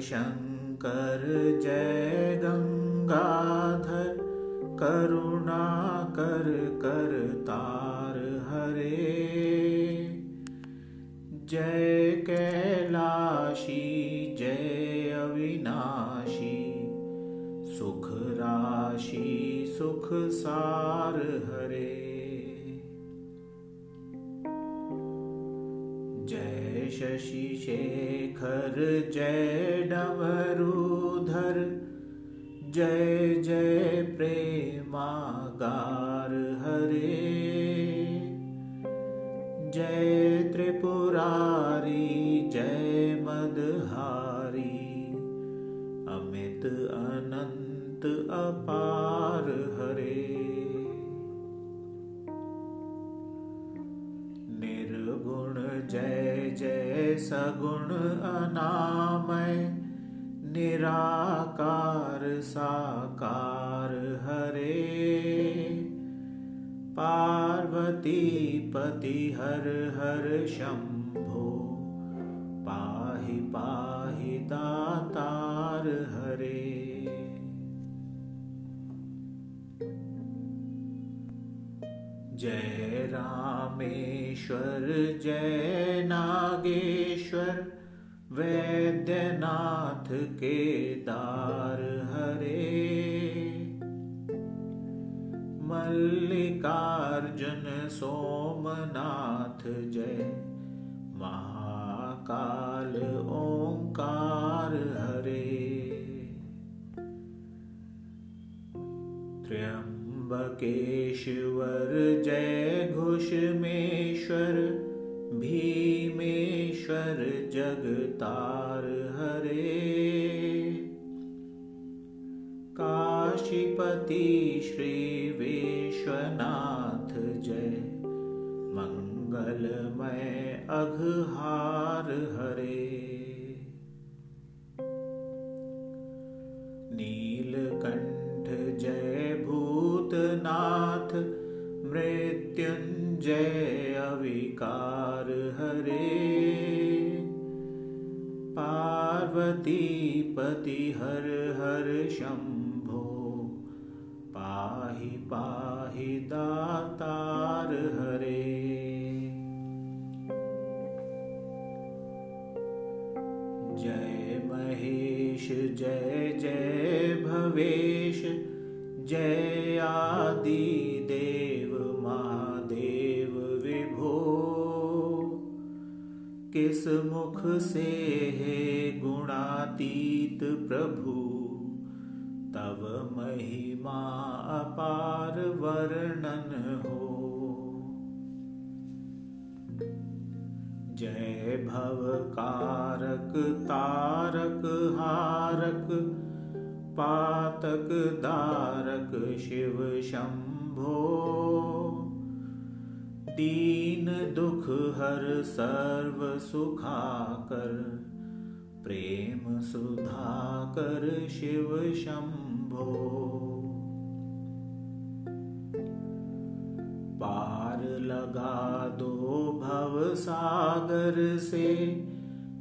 शङ्कर जय गङ्गाधर करुणाकर करतार हरे। जय कैलाशी जय अविनाशी सुख राशि सुख सार हरे शशि शेखर जय डमरुधर जय जय प्रेमागार हरे। जय त्रिपुरारी जय मदहारी। अमित अनन्त अपार सगुण अनामय निराकार साकार हरे। पार्वती पति हर हर शम्भो पाहि पाहि दातार हरे जय रामेश्वर जय नागेश्वर वैद्यनाथ केदार हरे। मल्लिकार्जुन सोमनाथ जय महाकाल ओंकार हरे। त्र्यम् बकेश्वर जय घुषमेश्वर, भीमेश्वर, जगतार हरे। काशीपति श्री विश्वनाथ जय मङ्गलमय अघहार हरे। नीलकंठ जय मृत्युञ्जय अविकार हरे पार्वतीपति हर हर शम्भो पाहि पाहि दातार हरे जय महेश जय जय भवेश जय आदि किस मुख से हे गुणातीत प्रभु? तव महिमा अपार वर्णन हो। जय भव कारक तारक हारक, पातक दारक शिव शम्भो दीन दुख हर सर्व सुखाकर, प्रेम सुधाकर शिव शंभो। पार लगा दो भव सागर से,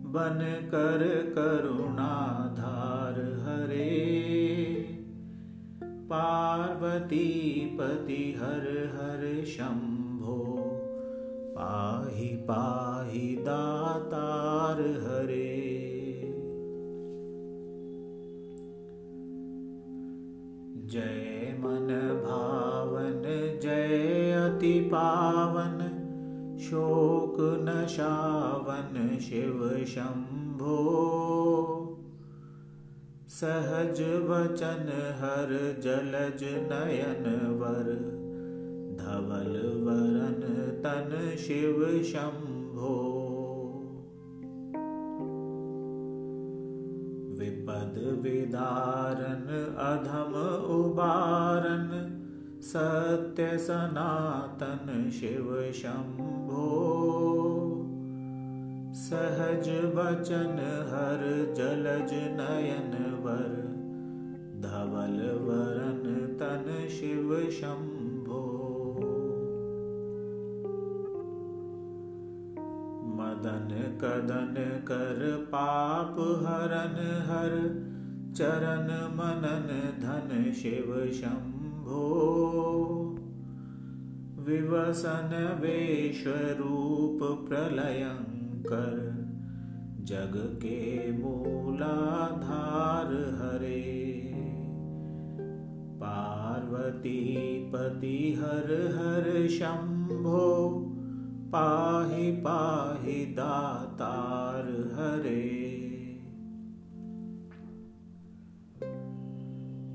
बन कर करुणाधार हरे। पार्वती पति हर हर शंभो। पाहि पाहि दातार हरे। जय मन भावन जय अति पावन शोक नशावन शिव शम्भो सहज वचन हर जलज नयन वर धवल वरन तन शिव शम्भो विपद विदारन अधम उबारन सत्य सनातन शिव शम्भो सहज वचन हर जलज नयन वर धवल वरन तन शिव शम्भो मदन कदन कर पाप हरन हर चरण मनन धन शिव शम्भो विवसन वेश्वरूप प्रलयङ्कर जग के मूलाधार हरे। पार्वती पति हर हर शम्भो पाहि पाहि दातार हरे।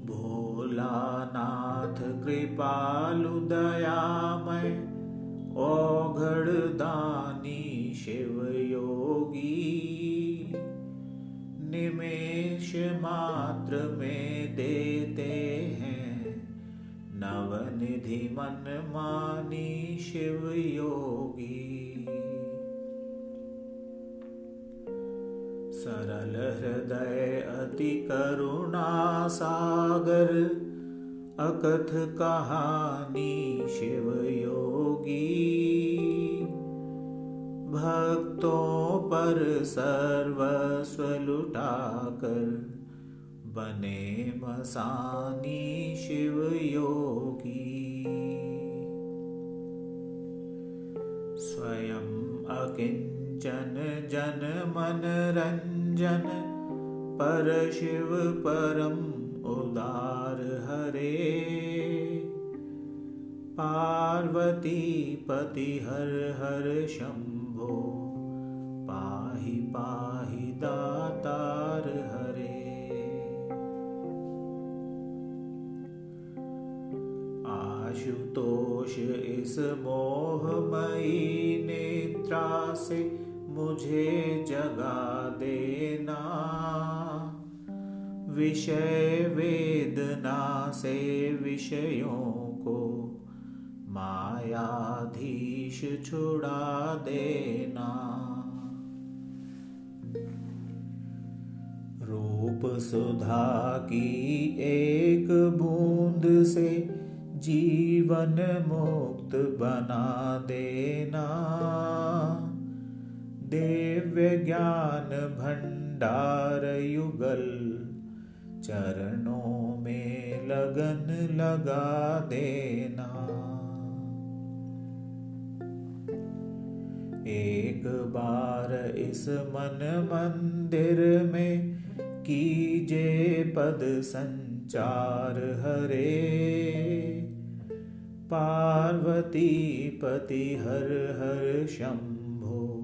भोलानाथ कृपालु दयामय दानी शिव योगी। निमेष मात्र में हैं नवनिधि मन मानी शिव योगी सरल हृदय अति करुणा सागर अकथ कहानी शिव योगी भक्तों पर सर्वस्व लुटाकर बने मसानी शिव योगी। स्वयं अकिञ्चन जन मन रञ्जन पर शिव परम उदार हरे। पार्वती पति हर हर शम्भो पाहि पाहि दातार हरे आशुतोष इस मोहमयी नेत्रा से मुझे जगा देना। विषय वेदना से विषयों को मायाधीश छुड़ा देना। रूप सुधा की एक बूंद से जीवन मुक्त बना देना। दिव्य ज्ञान भंडार युगल, चरणों में लगन लगा देना। एक बार इस मन मंदिर में कीजे पद संचार हरे। पार्वती पति हर हर शम्भो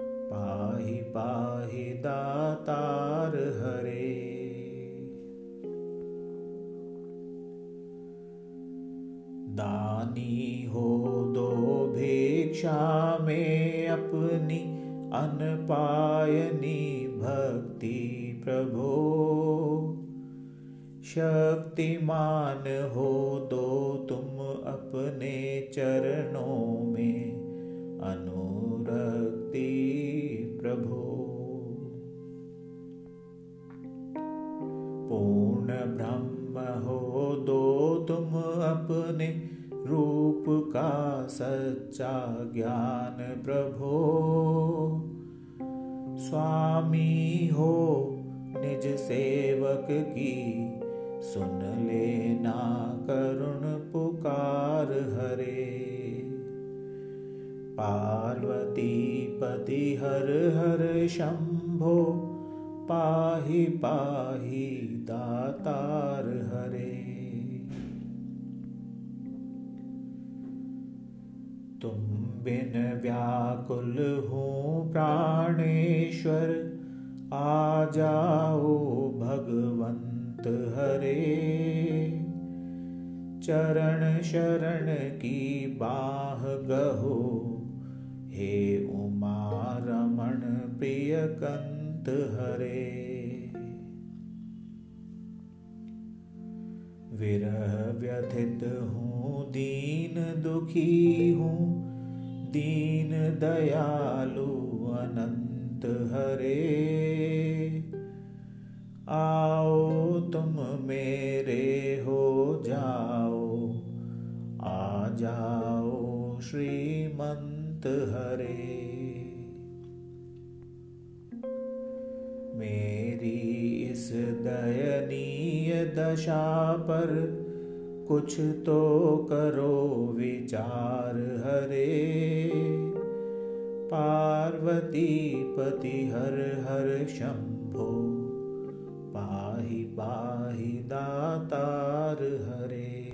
पाहि पाहि दातार हरे। दानी हो दो भिक्षा में अपनी अनपायनी भक्ति प्रभो। शक्तिमान हो दो तुम अपने चरणों में अनुरक्ति प्रभो। पूर्ण ब्रह्म हो दो तुम अपने रूप का सच्चा ज्ञान प्रभो। स्वामी हो निज सेवक की सुन लेना करुण पुकार हरे। पार्वती पति हर हर शंभो पाहि पाहि दातार हरे। तुम बिन व्याकुल हूँ प्राणेश्वर आ जाओ हरे। चरण शरण की बाह गहो। हे उमा रमण प्रिय कंत हरे। विरह व्यथित हूँ दीन दुखी हूँ। दीन दयालु अनंत हरे आओ तुम मेरे हो जाओ, आ जाओ श्रीमंत हरे। मेरी इस दयनीय दशा पर कुछ तो करो विचार हरे। पार्वती पति हर हर शंभो पाहि पाहि दातार हरे।